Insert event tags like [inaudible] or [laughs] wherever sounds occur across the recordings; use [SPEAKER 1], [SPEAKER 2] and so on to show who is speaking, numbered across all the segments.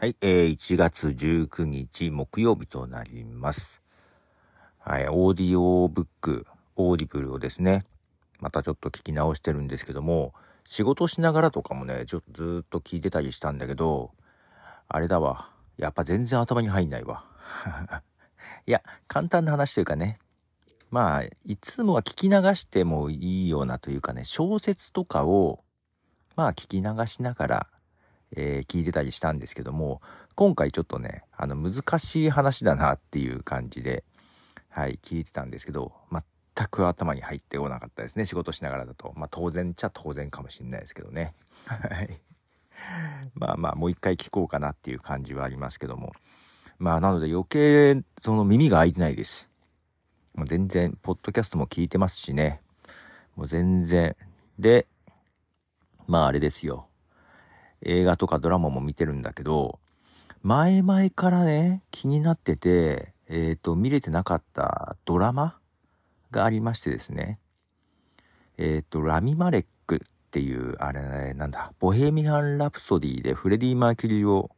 [SPEAKER 1] はい、えー、1月19日木曜日となります。はい、オーディオブック、オーディブルをですね、またちょっと聞き直してるんですけども、仕事しながらとかもね、ちょっとずっと聞いてたりしたんだけど、あれだわ。やっぱ全然頭に入んないわ。[laughs] いや、簡単な話というかね、まあ、いつもは聞き流してもいいようなというかね、小説とかを、まあ聞き流しながら、えー聞いてたりしたんですけども、今回ちょっとね、あの、難しい話だなっていう感じで、はい、聞いてたんですけど、全く頭に入ってこなかったですね、仕事しながらだと。まあ当然っちゃ当然かもしれないですけどね。はい。まあまあ、もう一回聞こうかなっていう感じはありますけども。まあなので余計、その耳が開いてないです。もう全然、ポッドキャストも聞いてますしね。もう全然。で、まああれですよ。映画とかドラマも見てるんだけど、前々からね、気になってて、えっ、と、見れてなかったドラマがありましてですね。えっ、と、ラミ・マレックっていう、あれ、なんだ、ボヘミアン・ラプソディでフレディ・マーキュリーを、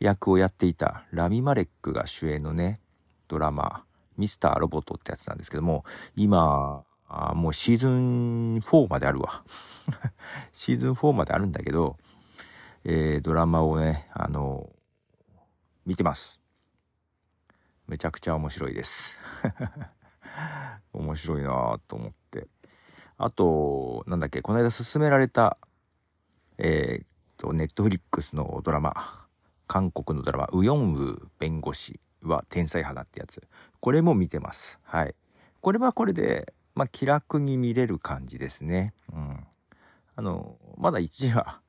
[SPEAKER 1] 役をやっていたラミ・マレックが主演のね、ドラマ、ミスター・ロボットってやつなんですけども、今、あもうシーズン4まであるわ。[laughs] シーズン4まであるんだけど、えードラマをね、あの見てます。めちゃくちゃ面白いです。[laughs] 面白いなぁと思って。あと、なんだっけ、この間勧められた、えーっと、ネットフリックスのドラマ、韓国のドラマ、ウヨンウ弁護士は天才派だってやつ。これも見てます。はい。これはこれで、まあ、気楽に見れる感じですね。うん。あの、まだ1話、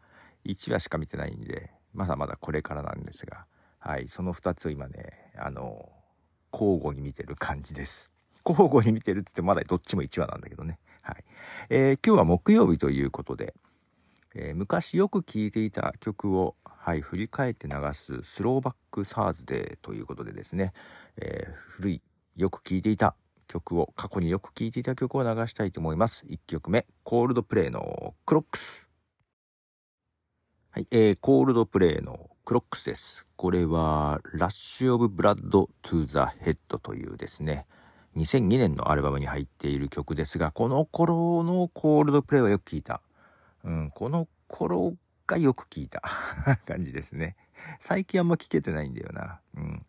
[SPEAKER 1] 1話しか見てないんで、まだまだこれからなんですが、はい、その2つを今ね、あの、交互に見てる感じです。交互に見てるっつってまだどっちも1話なんだけどね。はい。えー今日は木曜日ということで、えー昔よく聴いていた曲を、はい、振り返って流す Throwback Thursday ということでですね、えー古い、よく聴いていた曲を、過去によく聴いていた曲を流したいと思います。1曲目、コールドプレイの Clocks。はい、えー、コールドプレイの Clocks です。これは、 Rush of Blood to the Head というですね、2002年のアルバムに入っている曲ですが、この頃のコールドプレイはよく聞いた。うん、この頃がよく聞いた [laughs] 感じですね。最近あんま聞けてないんだよな。うん。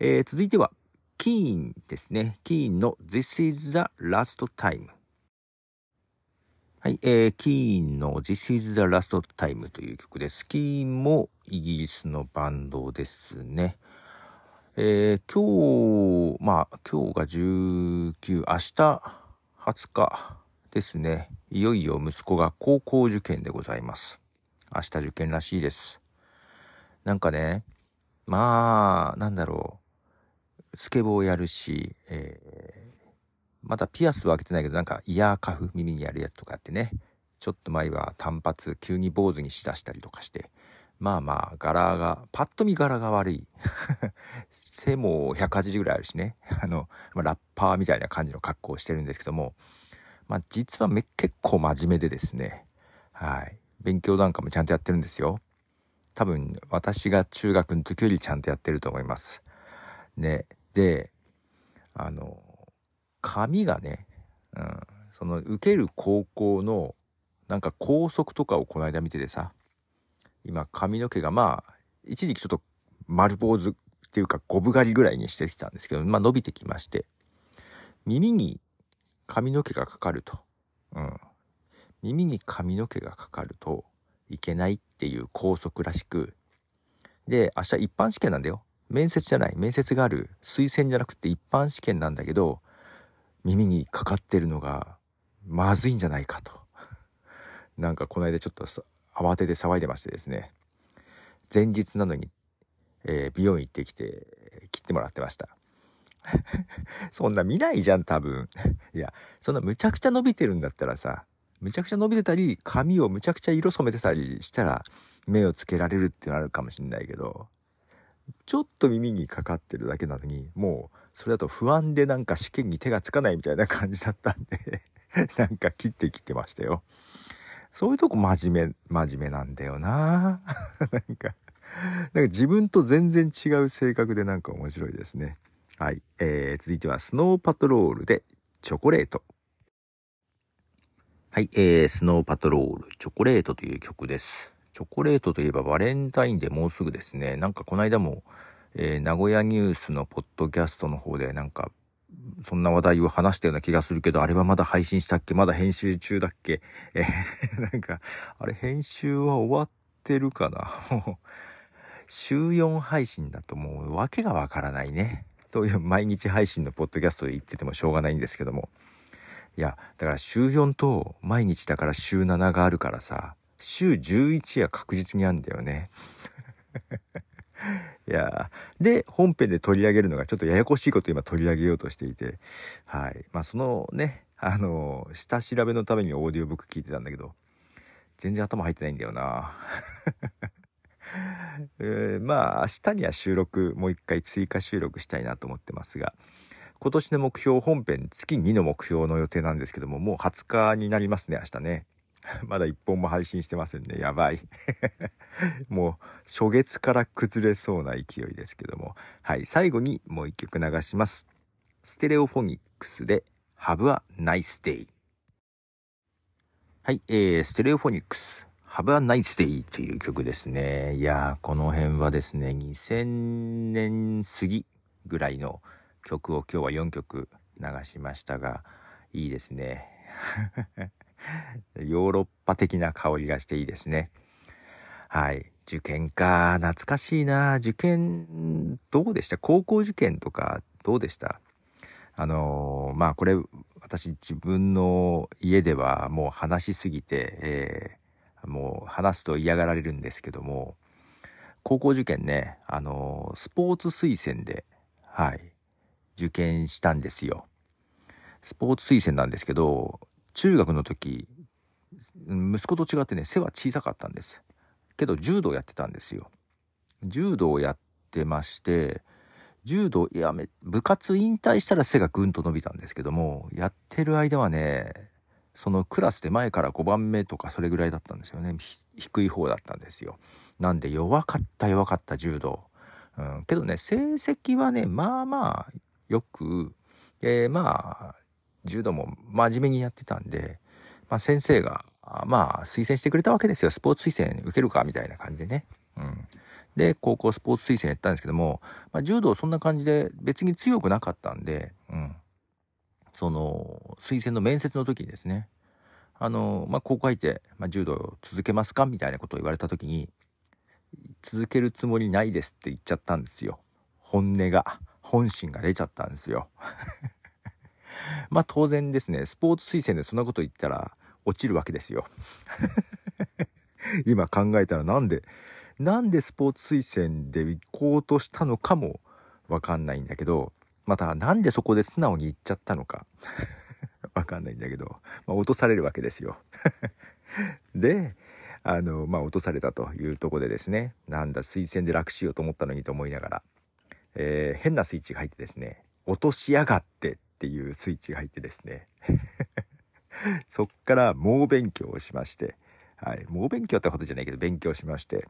[SPEAKER 1] えー続いては、キーンですね。キーンの This is the last time。はい、えー、キーンの This is the last time という曲です。キーンもイギリスのバンドですね。えー今日、まあ、今日が19、明日20日ですね。いよいよ息子が高校受験でございます。明日受験らしいです。なんかね、まあ、なんだろう。スケボーやるし、えーまだピアスは開けてないけど、なんかイヤーカフ耳にやるやつとかあってね。ちょっと前は単発、急に坊主にしだしたりとかして。まあまあ、柄が、パッと見柄が悪い。[laughs] 背も180ぐらいあるしね。あの、まあ、ラッパーみたいな感じの格好をしてるんですけども、まあ実はめ結構真面目でですね。はい。勉強なんかもちゃんとやってるんですよ。多分、私が中学の時よりちゃんとやってると思います。ね。で、あの、髪がね、うん、その受ける高校のなんか校則とかをこの間見ててさ、今髪の毛がまあ、一時期ちょっと丸坊主っていうかゴブ狩りぐらいにしてきたんですけど、まあ伸びてきまして、耳に髪の毛がかかると、うん、耳に髪の毛がかかるといけないっていう校則らしく、で、明日一般試験なんだよ。面接じゃない。面接がある。推薦じゃなくて一般試験なんだけど、耳にかかってるのがまずいんじゃないかと。[laughs] なんかこの間ちょっと慌てて騒いでましてですね。前日なのに、えー美容院行ってきて切ってもらってました。[laughs] そんな見ないじゃん多分。いや、そんなむちゃくちゃ伸びてるんだったらさ、むちゃくちゃ伸びてたり、髪をむちゃくちゃ色染めてたりしたら、目をつけられるってなるかもしんないけど、ちょっと耳にかかってるだけなのに、もう、それだと不安でなんか試験に手がつかないみたいな感じだったんで、[laughs] なんか切って切ってましたよ。そういうとこ真面目、真面目なんだよな [laughs] なんか、なんか自分と全然違う性格でなんか面白いですね。はい。えー、続いてはスノーパトロールでチョコレート。はい。えー、スノーパトロール、チョコレートという曲です。チョコレートといえばバレンタインでもうすぐですね。なんかこの間も、えー、名古屋ニュースのポッドキャストの方でなんかそんな話題を話したような気がするけど、あれはまだ配信したっけ？まだ編集中だっけ？えー、[laughs] なんか、あれ編集は終わってるかな？もう、週4配信だともう訳がわからないね。という毎日配信のポッドキャストで言っててもしょうがないんですけども。いや、だから週4と毎日だから週7があるからさ、週11は確実にあるんだよね。[laughs] いやで、本編で取り上げるのがちょっとややこしいこと今取り上げようとしていて、はい。まあ、そのね、あの、下調べのためにオーディオブック聞いてたんだけど、全然頭入ってないんだよな。[laughs] えー、まあ、明日には収録、もう一回追加収録したいなと思ってますが、今年の目標本編月2の目標の予定なんですけども、もう20日になりますね、明日ね。[laughs] まだ一本も配信してませんね。やばい。[laughs] もう、初月から崩れそうな勢いですけども。はい。最後にもう一曲流します。ステレオフォニックスで Have a Nice Day。はい。えー、ステレオフォニックス。Have a Nice Day という曲ですね。いやー、この辺はですね、2000年過ぎぐらいの曲を今日は4曲流しましたが、いいですね。[laughs] ヨーロッパ的な香りがしていいですね。はい。受験か。懐かしいな。受験、どうでした？高校受験とか、どうでした？あのー、まあこれ、私自分の家ではもう話しすぎて、えー、もう話すと嫌がられるんですけども、高校受験ね、あのー、スポーツ推薦で、はい、受験したんですよ。スポーツ推薦なんですけど、中学の時、息子と違ってね、背は小さかったんです。けど柔道やってたんですよ。柔道をやってまして、柔道やめ、部活引退したら背がぐんと伸びたんですけども、やってる間はね、そのクラスで前から5番目とかそれぐらいだったんですよね。低い方だったんですよ。なんで弱かった弱かった柔道。うん、けどね、成績はね、まあまあよく、えー、まあ柔道も真面目にやってたんで、まあ、先生が、まあ、推薦してくれたわけですよ。スポーツ推薦受けるかみたいな感じでね。うん。で、高校スポーツ推薦やったんですけども、まあ、柔道そんな感じで別に強くなかったんで、うん。その、推薦の面接の時にですね、あの、まあ、高校入って、まあ、柔道続けますかみたいなことを言われた時に、続けるつもりないですって言っちゃったんですよ。本音が、本心が出ちゃったんですよ。[laughs] まあ当然ですね、スポーツ推薦でそんなこと言ったら落ちるわけですよ。[laughs] 今考えたらなんで、なんでスポーツ推薦で行こうとしたのかもわかんないんだけど、またなんでそこで素直に行っちゃったのか [laughs] わかんないんだけど、まあ、落とされるわけですよ。で、あの、まあ、落とされたというとこでですね、なんだ、推薦で楽しようと思ったのにと思いながら、えー、変なスイッチが入ってですね、落としやがってっていうスイッチが入ってですね [laughs] そっから猛勉強をしまして、はい、猛勉強ってことじゃないけど勉強しまして、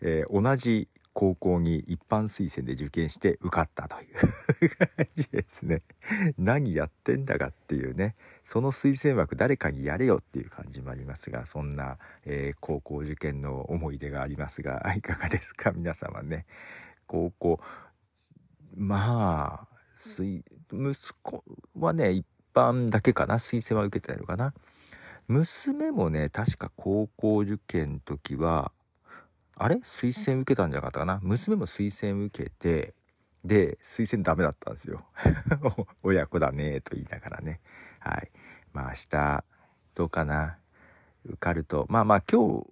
[SPEAKER 1] えー、同じ高校に一般推薦で受験して受かったという感じですね。[laughs] 何やってんだかっていうね、その推薦枠誰かにやれよっていう感じもありますが、そんな、えー、高校受験の思い出がありますが、[laughs] いかがですか？皆様ね。高校、まあ、息子はね、一般だけかな。推薦は受けてるかな。娘もね、確か高校受験の時は、あれ？推薦受けたんじゃなかったかな。娘も推薦受けて、で、推薦ダメだったんですよ。[laughs] 親子だね、と言いながらね。はい。まあ明日、どうかな。受かると。まあまあ今日、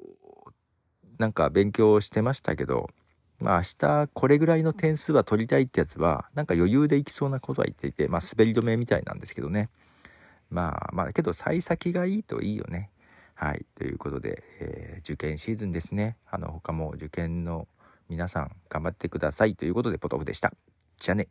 [SPEAKER 1] なんか勉強してましたけど、まあ明日これぐらいの点数は取りたいってやつは、なんか余裕でいきそうなことは言っていて、まあ滑り止めみたいなんですけどね。まあまあけど幸先がいいといいよね。はい。ということで、えー、受験シーズンですね。あの他も受験の皆さん頑張ってくださいということでポトフでした。じゃあね。